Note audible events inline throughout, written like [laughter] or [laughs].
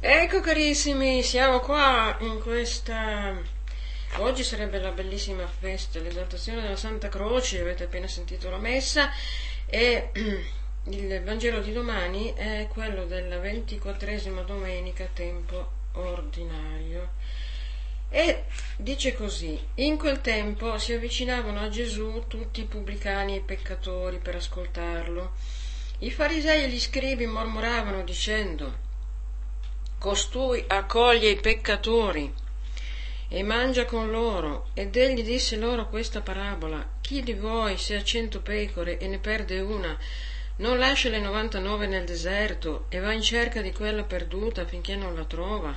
Ecco carissimi, siamo qua in questa... Oggi sarebbe la bellissima festa, l'esaltazione della Santa Croce, avete appena sentito la messa e [clears throat] il Vangelo di domani è quello della ventiquattresima domenica, tempo ordinario. E dice così, in quel tempo si avvicinavano a Gesù tutti i pubblicani e i peccatori per ascoltarlo. I farisei e gli scribi mormoravano dicendo, Costui accoglie i peccatori e mangia con loro. Ed egli disse loro questa parabola: Chi di voi, se ha cento pecore e ne perde una, non lascia le 99 nel deserto e va in cerca di quella perduta finché non la trova?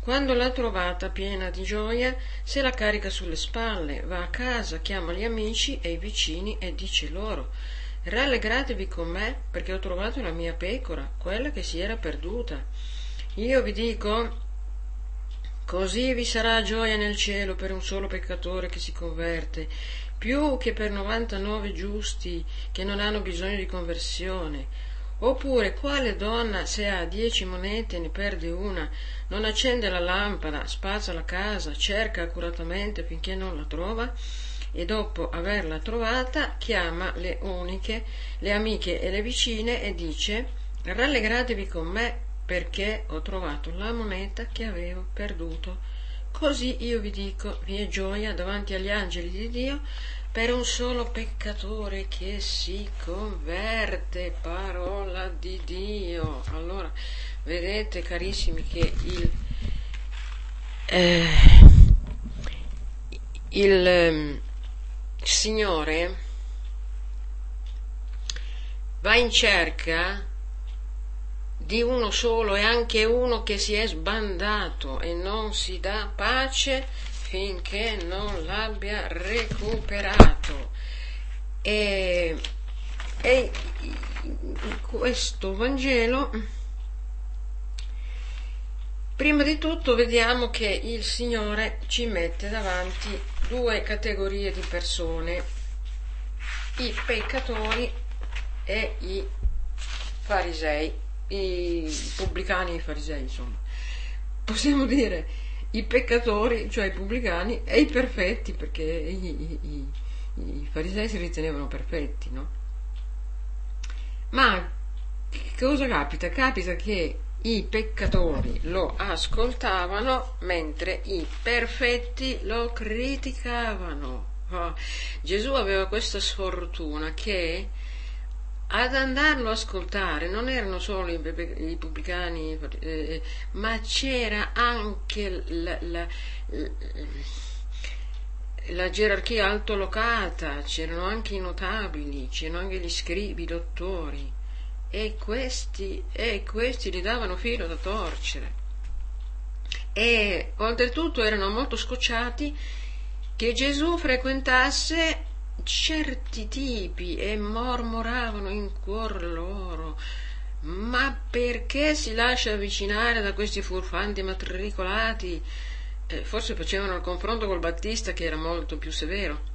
Quando l'ha trovata piena di gioia, se la carica sulle spalle, va a casa, chiama gli amici e i vicini e dice loro Rallegratevi con me perché ho trovato la mia pecora, quella che si era perduta. Io vi dico, così vi sarà gioia nel cielo per un solo peccatore che si converte, più che per 99 giusti che non hanno bisogno di conversione. Oppure, quale donna, se ha dieci monete e ne perde una, non accende la lampada, spazza la casa, cerca accuratamente finché non la trova? e dopo averla trovata chiama le uniche, le amiche e le vicine e dice rallegratevi con me perché ho trovato la moneta che avevo perduto. Così io vi dico, vi è gioia davanti agli angeli di Dio per un solo peccatore che si converte, parola di Dio. Allora, vedete carissimi che il, eh, il eh, Signore va in cerca di uno solo e anche uno che si è sbandato e non si dà pace finché non l'abbia recuperato. E, e questo Vangelo, prima di tutto vediamo che il Signore ci mette davanti due categorie di persone, i peccatori e i farisei i pubblicani e i farisei, insomma. Possiamo dire i peccatori, cioè i pubblicani, e i perfetti, perché i, i, i, farisei si ritenevano perfetti, no? Ma cosa capita? Capita che i peccatori lo ascoltavano mentre i perfetti lo criticavano. Oh, Gesù aveva questa sfortuna che ad andarlo a ascoltare non erano solo i, i pubblicani, eh, ma c'era anche la, la, la, gerarchia altolocata, c'erano anche i notabili, c'erano anche gli scribi, i dottori, e questi, e questi gli davano filo da torcere. E oltretutto erano molto scocciati che Gesù frequentasse certi tipi e mormoravano in cuor loro ma perché si lascia avvicinare da questi furfanti matricolati? Eh, forse facevano il confronto col Battista che era molto più severo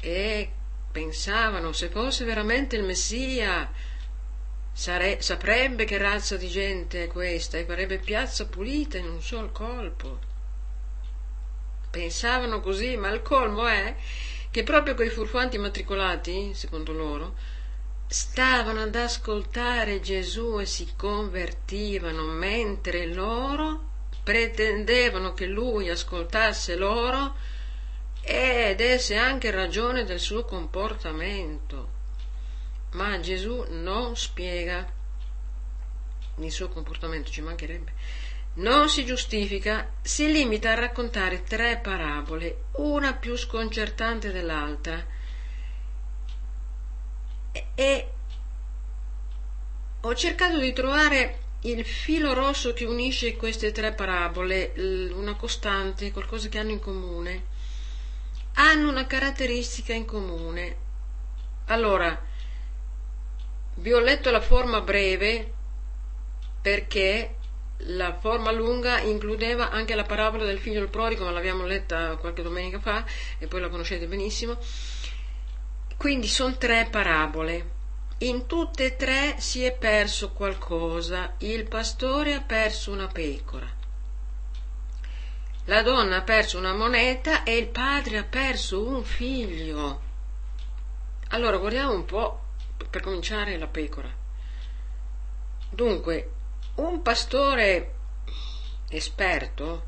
e pensavano se fosse veramente il Messia sare- saprebbe che razza di gente è questa e farebbe piazza pulita in un sol colpo. Pensavano così, ma il colmo è che proprio quei furfanti matricolati, secondo loro, stavano ad ascoltare Gesù e si convertivano, mentre loro pretendevano che lui ascoltasse loro e desse anche ragione del suo comportamento. Ma Gesù non spiega il suo comportamento, ci mancherebbe non si giustifica, si limita a raccontare tre parabole, una più sconcertante dell'altra. E ho cercato di trovare il filo rosso che unisce queste tre parabole, una costante, qualcosa che hanno in comune. Hanno una caratteristica in comune. Allora, vi ho letto la forma breve perché la forma lunga includeva anche la parabola del figlio del prodigo, ma l'abbiamo letta qualche domenica fa e poi la conoscete benissimo. Quindi sono tre parabole. in tutte e tre si è perso qualcosa. Il pastore ha perso una pecora, la donna ha perso una moneta e il padre ha perso un figlio. Allora guardiamo un po' per cominciare la pecora. Dunque, un pastore esperto,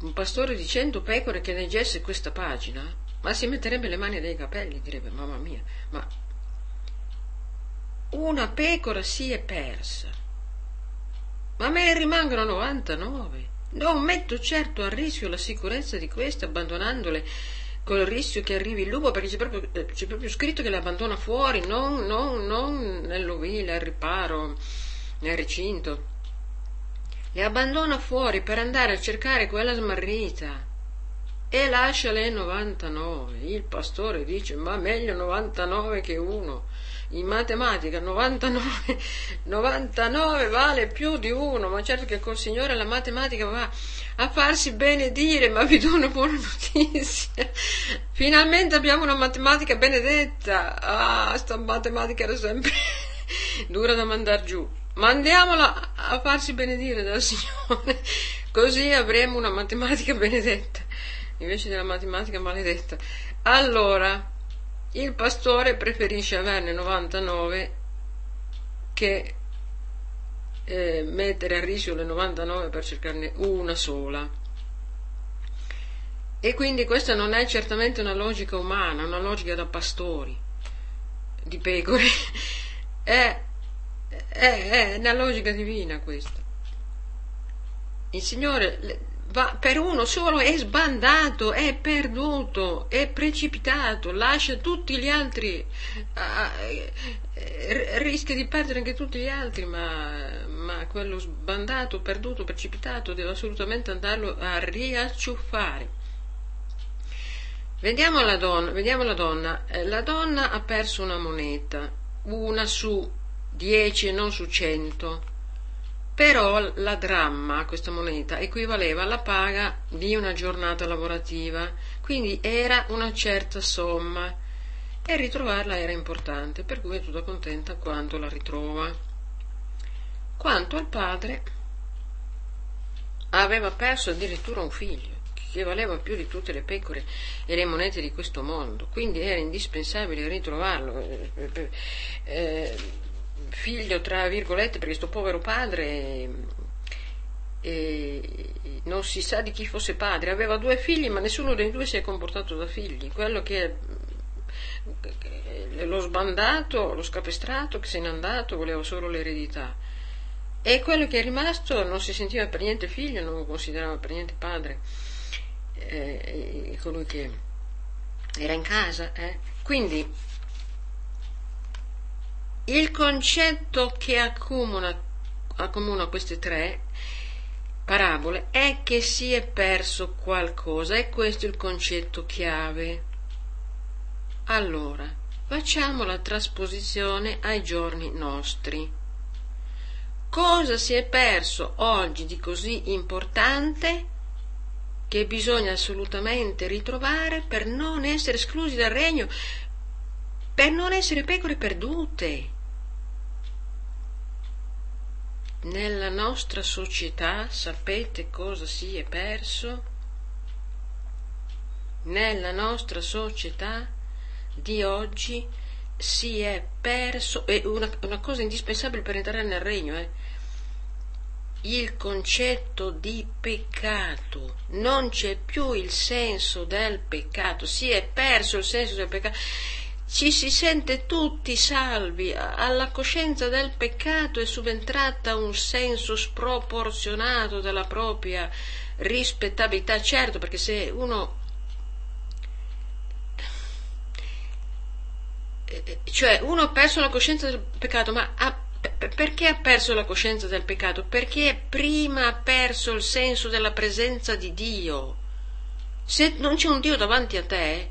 un pastore di cento pecore che leggesse questa pagina, ma si metterebbe le mani nei capelli, direbbe, mamma mia, ma una pecora si è persa, ma me ne rimangono 99. Non metto certo a rischio la sicurezza di queste abbandonandole col rischio che arrivi il lupo perché c'è proprio, eh, c'è proprio scritto che le abbandona fuori, non, non, non nell'ovile, al riparo, nel recinto. Le abbandona fuori per andare a cercare quella smarrita e lascia le 99. Il pastore dice: Ma meglio 99 che uno. In matematica 99, 99 vale più di uno, ma certo che col Signore la matematica va a farsi benedire, ma vi do una buona notizia. Finalmente abbiamo una matematica benedetta. Ah, sta matematica era sempre [laughs] dura da mandar giù. Mandiamola a farsi benedire dal Signore, [laughs] così avremo una matematica benedetta invece della matematica maledetta. Allora, il pastore preferisce averne 99 che eh, mettere a rischio le 99 per cercarne una sola. E quindi questa non è certamente una logica umana, una logica da pastori, di pecore, [laughs] è, è, è una logica divina questa. Il Signore va, per uno solo è sbandato, è perduto, è precipitato, lascia tutti gli altri, eh, rischia di perdere anche tutti gli altri, ma, ma quello sbandato, perduto, precipitato deve assolutamente andarlo a riacciuffare. Vediamo la donna, vediamo la donna. Eh, la donna ha perso una moneta, una su dieci e non su cento però la dramma, questa moneta, equivaleva alla paga di una giornata lavorativa, quindi era una certa somma e ritrovarla era importante, per cui è tutta contenta quando la ritrova. Quanto al padre, aveva perso addirittura un figlio che valeva più di tutte le pecore e le monete di questo mondo, quindi era indispensabile ritrovarlo. Eh, eh, eh figlio, tra virgolette, perché questo povero padre e non si sa di chi fosse padre, aveva due figli ma nessuno dei due si è comportato da figli, quello che lo sbandato, lo scapestrato che se n'è andato voleva solo l'eredità e quello che è rimasto non si sentiva per niente figlio, non lo considerava per niente padre, eh, colui che era in casa. Eh. Quindi il concetto che accomuna, accomuna queste tre parabole è che si è perso qualcosa e questo è il concetto chiave. Allora, facciamo la trasposizione ai giorni nostri. Cosa si è perso oggi di così importante che bisogna assolutamente ritrovare per non essere esclusi dal regno, per non essere pecore perdute? Nella nostra società sapete cosa si è perso? Nella nostra società di oggi si è perso, è una, una cosa indispensabile per entrare nel regno, eh? il concetto di peccato, non c'è più il senso del peccato, si è perso il senso del peccato ci si sente tutti salvi, alla coscienza del peccato è subentrata un senso sproporzionato della propria rispettabilità, certo perché se uno cioè uno ha perso la coscienza del peccato, ma ha, perché ha perso la coscienza del peccato? Perché prima ha perso il senso della presenza di Dio. Se non c'è un Dio davanti a te,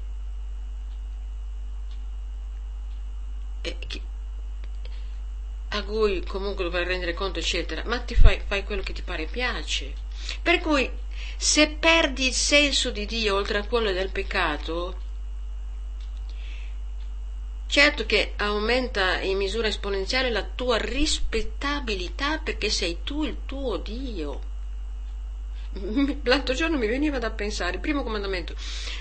a cui comunque dovrai rendere conto, eccetera, ma ti fai, fai quello che ti pare e piace. Per cui, se perdi il senso di Dio oltre a quello del peccato, certo che aumenta in misura esponenziale la tua rispettabilità perché sei tu il tuo Dio. [laughs] L'altro giorno mi veniva da pensare, primo comandamento,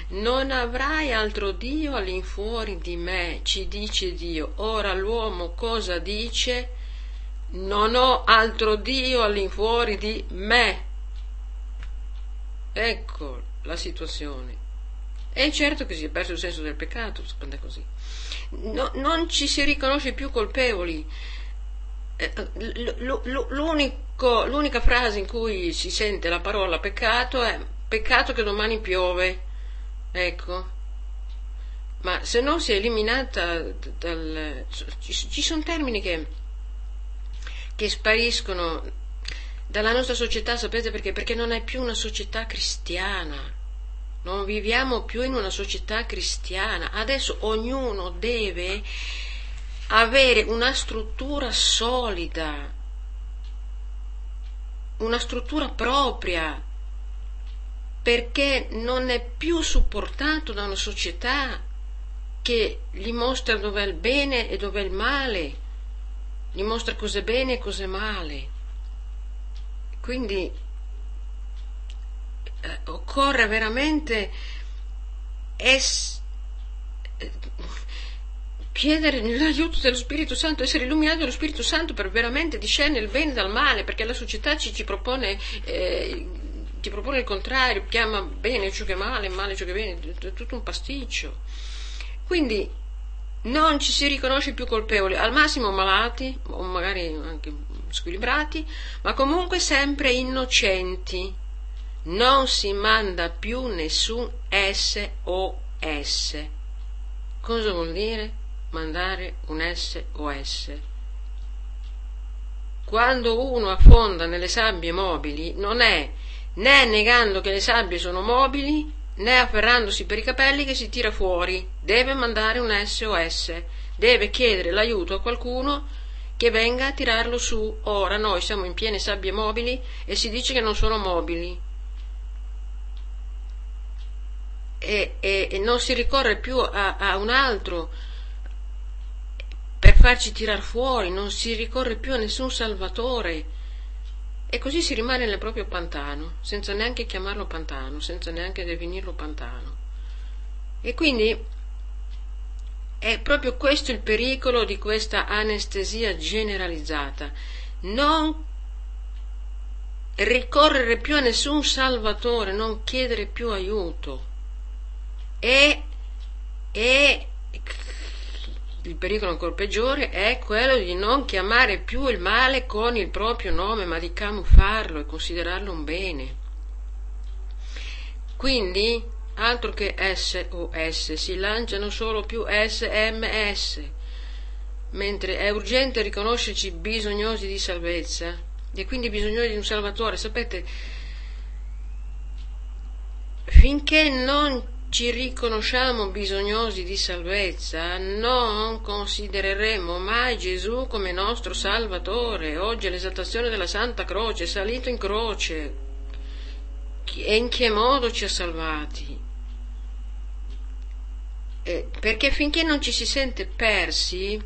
non avrai altro Dio all'infuori di me, ci dice Dio. Ora l'uomo cosa dice? Non ho altro Dio all'infuori di me. Ecco la situazione. E certo che si è perso il senso del peccato quando è così. No, non ci si riconosce più colpevoli. Eh, l'unica frase in cui si sente la parola peccato è peccato che domani piove. Ecco. Ma se non si è eliminata dal... Ci, sono termini che, che spariscono dalla nostra società, sapete perché? Perché non è più una società cristiana. Non viviamo più in una società cristiana. Adesso ognuno deve avere una struttura solida, una struttura propria, perché non è più supportato da una società che gli mostra dov'è il bene e dov'è il male, gli mostra cos'è bene e cos'è male. Quindi eh, occorre veramente es- chiedere l'aiuto dello Spirito Santo, essere illuminati dallo Spirito Santo per veramente discernere il bene dal male, perché la società ci, ci, propone, eh, ci propone il contrario, chiama bene ciò che è male, male ciò che è bene, è tutto un pasticcio. Quindi non ci si riconosce più colpevoli, al massimo malati, o magari anche squilibrati, ma comunque sempre innocenti. Non si manda più nessun SOS. Cosa vuol dire mandare un SOS? Quando uno affonda nelle sabbie mobili, non è né negando che le sabbie sono mobili, né afferrandosi per i capelli che si tira fuori. Deve mandare un SOS, deve chiedere l'aiuto a qualcuno che venga a tirarlo su. Ora noi siamo in piene sabbie mobili e si dice che non sono mobili. E, e, e non si ricorre più a, a un altro farci tirar fuori, non si ricorre più a nessun salvatore. E così si rimane nel proprio pantano, senza neanche chiamarlo pantano, senza neanche definirlo pantano. E quindi è proprio questo il pericolo di questa anestesia generalizzata. Non ricorrere più a nessun salvatore, non chiedere più aiuto. E, e il pericolo ancora peggiore è quello di non chiamare più il male con il proprio nome, ma di camuffarlo e considerarlo un bene. Quindi altro che SOS, si lanciano solo più SMS, mentre è urgente riconoscerci bisognosi di salvezza e quindi bisognosi di un Salvatore. Sapete, finché non ci riconosciamo bisognosi di salvezza, non considereremo mai Gesù come nostro Salvatore. Oggi è l'esaltazione della Santa Croce, è salito in croce. E in che modo ci ha salvati? eh, perché finché non ci si sente persi,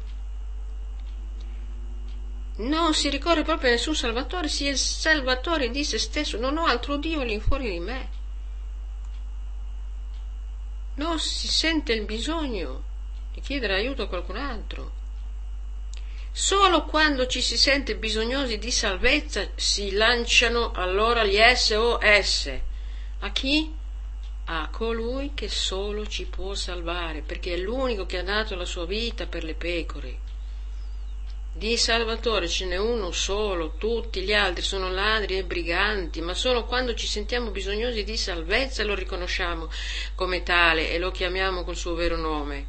non si ricorre proprio a nessun salvatore, si è salvatore di se stesso, non ho altro Dio all'infuori di me. Non si sente il bisogno di chiedere aiuto a qualcun altro. Solo quando ci si sente bisognosi di salvezza si lanciano allora gli SOS. A chi? a colui che solo ci può salvare, perché è l'unico che ha dato la sua vita per le pecore. Di Salvatore ce n'è uno solo, tutti gli altri sono ladri e briganti, ma solo quando ci sentiamo bisognosi di salvezza lo riconosciamo come tale e lo chiamiamo col suo vero nome.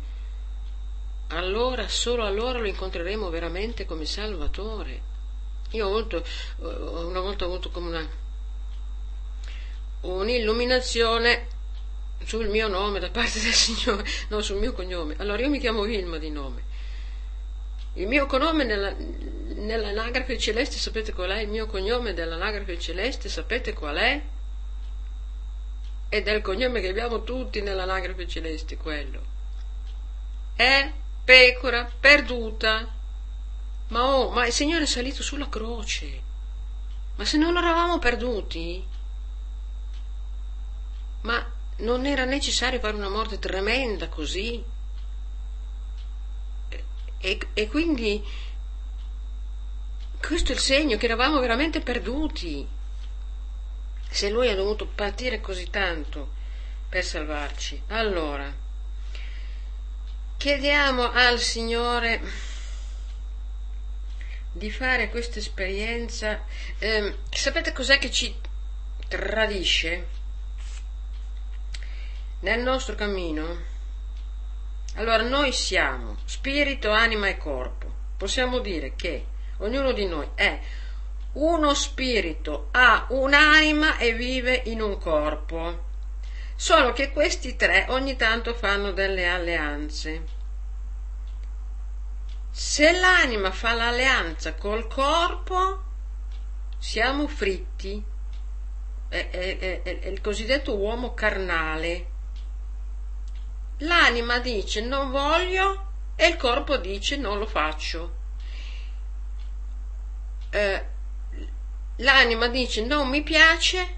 Allora, solo allora lo incontreremo veramente come Salvatore. Io ho avuto, una volta ho avuto come una, un'illuminazione sul mio nome da parte del [laughs] Signore, no, sul mio cognome. Allora io mi chiamo Vilma di nome. Il mio cognome nella, nell'anagrafe celeste, sapete qual è? Il mio cognome dell'anagrafe celeste, sapete qual è? Ed è il cognome che abbiamo tutti nell'anagrafe celeste, quello. È pecora perduta. Ma oh, ma il Signore è salito sulla croce. Ma se non eravamo perduti? Ma non era necessario fare una morte tremenda così? E, e quindi questo è il segno che eravamo veramente perduti. Se lui ha dovuto partire così tanto per salvarci, allora chiediamo al Signore di fare questa esperienza. Eh, sapete cos'è che ci tradisce nel nostro cammino? Allora, noi siamo spirito, anima e corpo. Possiamo dire che ognuno di noi è uno spirito, ha un'anima e vive in un corpo. Solo che questi tre ogni tanto fanno delle alleanze. Se l'anima fa l'alleanza col corpo, siamo fritti. È, è, è, è il cosiddetto uomo carnale. L'anima dice non voglio e il corpo dice non lo faccio. Eh, l'anima dice non mi piace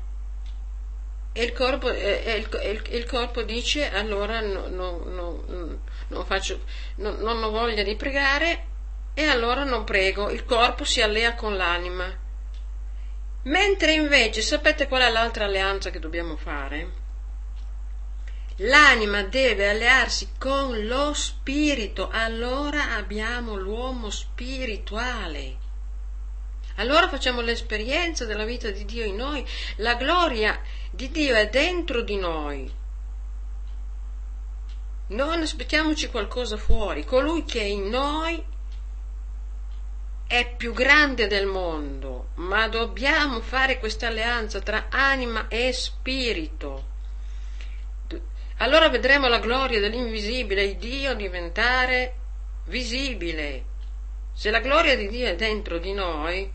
e il corpo, e il, il, il corpo dice allora no, no, no, non, faccio, non ho voglia di pregare e allora non prego, il corpo si allea con l'anima. Mentre invece sapete qual è l'altra alleanza che dobbiamo fare? L'anima deve allearsi con lo spirito, allora abbiamo l'uomo spirituale. Allora facciamo l'esperienza della vita di Dio in noi, la gloria di Dio è dentro di noi. Non aspettiamoci qualcosa fuori, colui che è in noi è più grande del mondo, ma dobbiamo fare questa alleanza tra anima e spirito. Allora vedremo la gloria dell'invisibile Dio diventare visibile. Se la gloria di Dio è dentro di noi,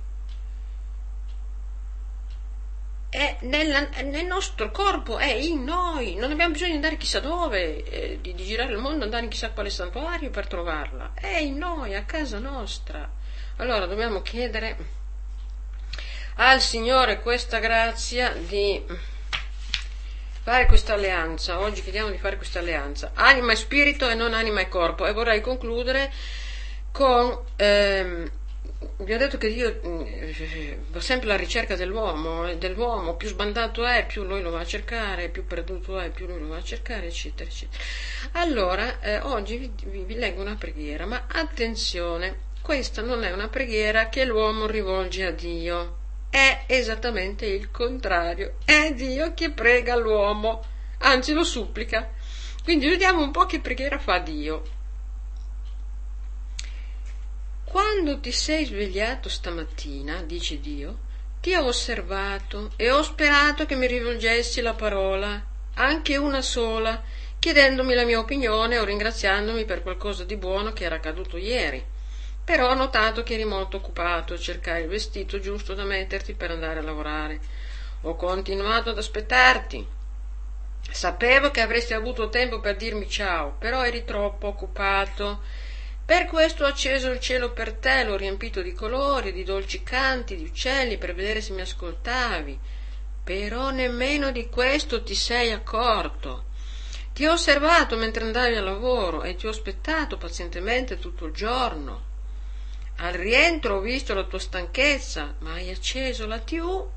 è nella, nel nostro corpo, è in noi, non abbiamo bisogno di andare chissà dove, eh, di, di, girare il mondo, andare in chissà quale santuario per trovarla, è in noi, a casa nostra. Allora dobbiamo chiedere al Signore questa grazia di fare questa alleanza, oggi chiediamo di fare questa alleanza, anima e spirito e non anima e corpo e vorrei concludere con... Ehm, vi ho detto che Dio mm, va sempre alla ricerca dell'uomo, e dell'uomo, più sbandato è, più lui lo va a cercare, più perduto è, più lui lo va a cercare, eccetera, eccetera. Allora, eh, oggi vi, vi, vi leggo una preghiera, ma attenzione, questa non è una preghiera che l'uomo rivolge a Dio, è esattamente il contrario, è Dio che prega l'uomo, anzi lo supplica. Quindi vediamo un po' che preghiera fa Dio. Quando ti sei svegliato stamattina, dice Dio, ti ho osservato e ho sperato che mi rivolgessi la parola, anche una sola, chiedendomi la mia opinione o ringraziandomi per qualcosa di buono che era accaduto ieri. Però ho notato che eri molto occupato a cercare il vestito giusto da metterti per andare a lavorare. Ho continuato ad aspettarti. Sapevo che avresti avuto tempo per dirmi ciao, però eri troppo occupato per questo ho acceso il cielo per te, l'ho riempito di colori, di dolci canti, di uccelli, per vedere se mi ascoltavi. Però nemmeno di questo ti sei accorto. Ti ho osservato mentre andavi al lavoro e ti ho aspettato pazientemente tutto il giorno. Al rientro ho visto la tua stanchezza, ma hai acceso la tv.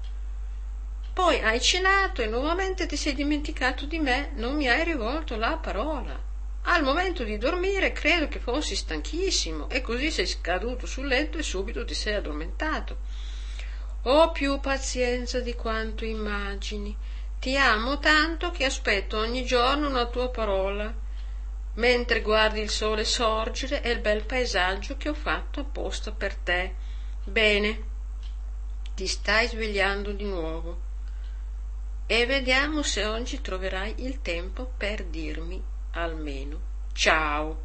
Poi hai cenato e nuovamente ti sei dimenticato di me, non mi hai rivolto la parola. Al momento di dormire credo che fossi stanchissimo e così sei scaduto sul letto e subito ti sei addormentato. Ho più pazienza di quanto immagini. Ti amo tanto che aspetto ogni giorno una tua parola, mentre guardi il sole sorgere e il bel paesaggio che ho fatto apposta per te. Bene, ti stai svegliando di nuovo e vediamo se oggi troverai il tempo per dirmi almeno. Ciao,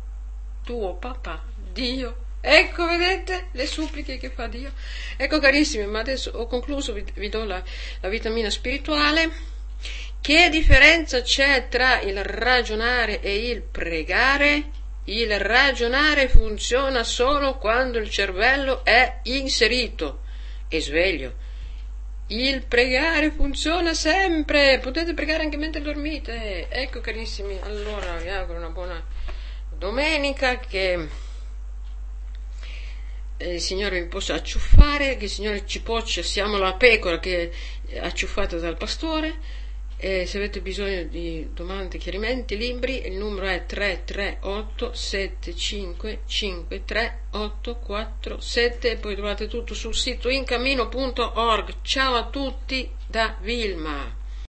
tuo papà, Dio. Ecco, vedete le suppliche che fa Dio. Ecco, carissimi, ma adesso ho concluso, vi, vi do la, la vitamina spirituale. Che differenza c'è tra il ragionare e il pregare? Il ragionare funziona solo quando il cervello è inserito e sveglio. Il pregare funziona sempre, potete pregare anche mentre dormite. Ecco carissimi, allora vi auguro una buona domenica, che il Signore vi possa acciuffare, che il Signore ci poccia, siamo la pecora che è acciuffata dal pastore e se avete bisogno di domande, chiarimenti, libri, il numero è 338 7553 847 e poi trovate tutto sul sito incamino.org. Ciao a tutti da Vilma.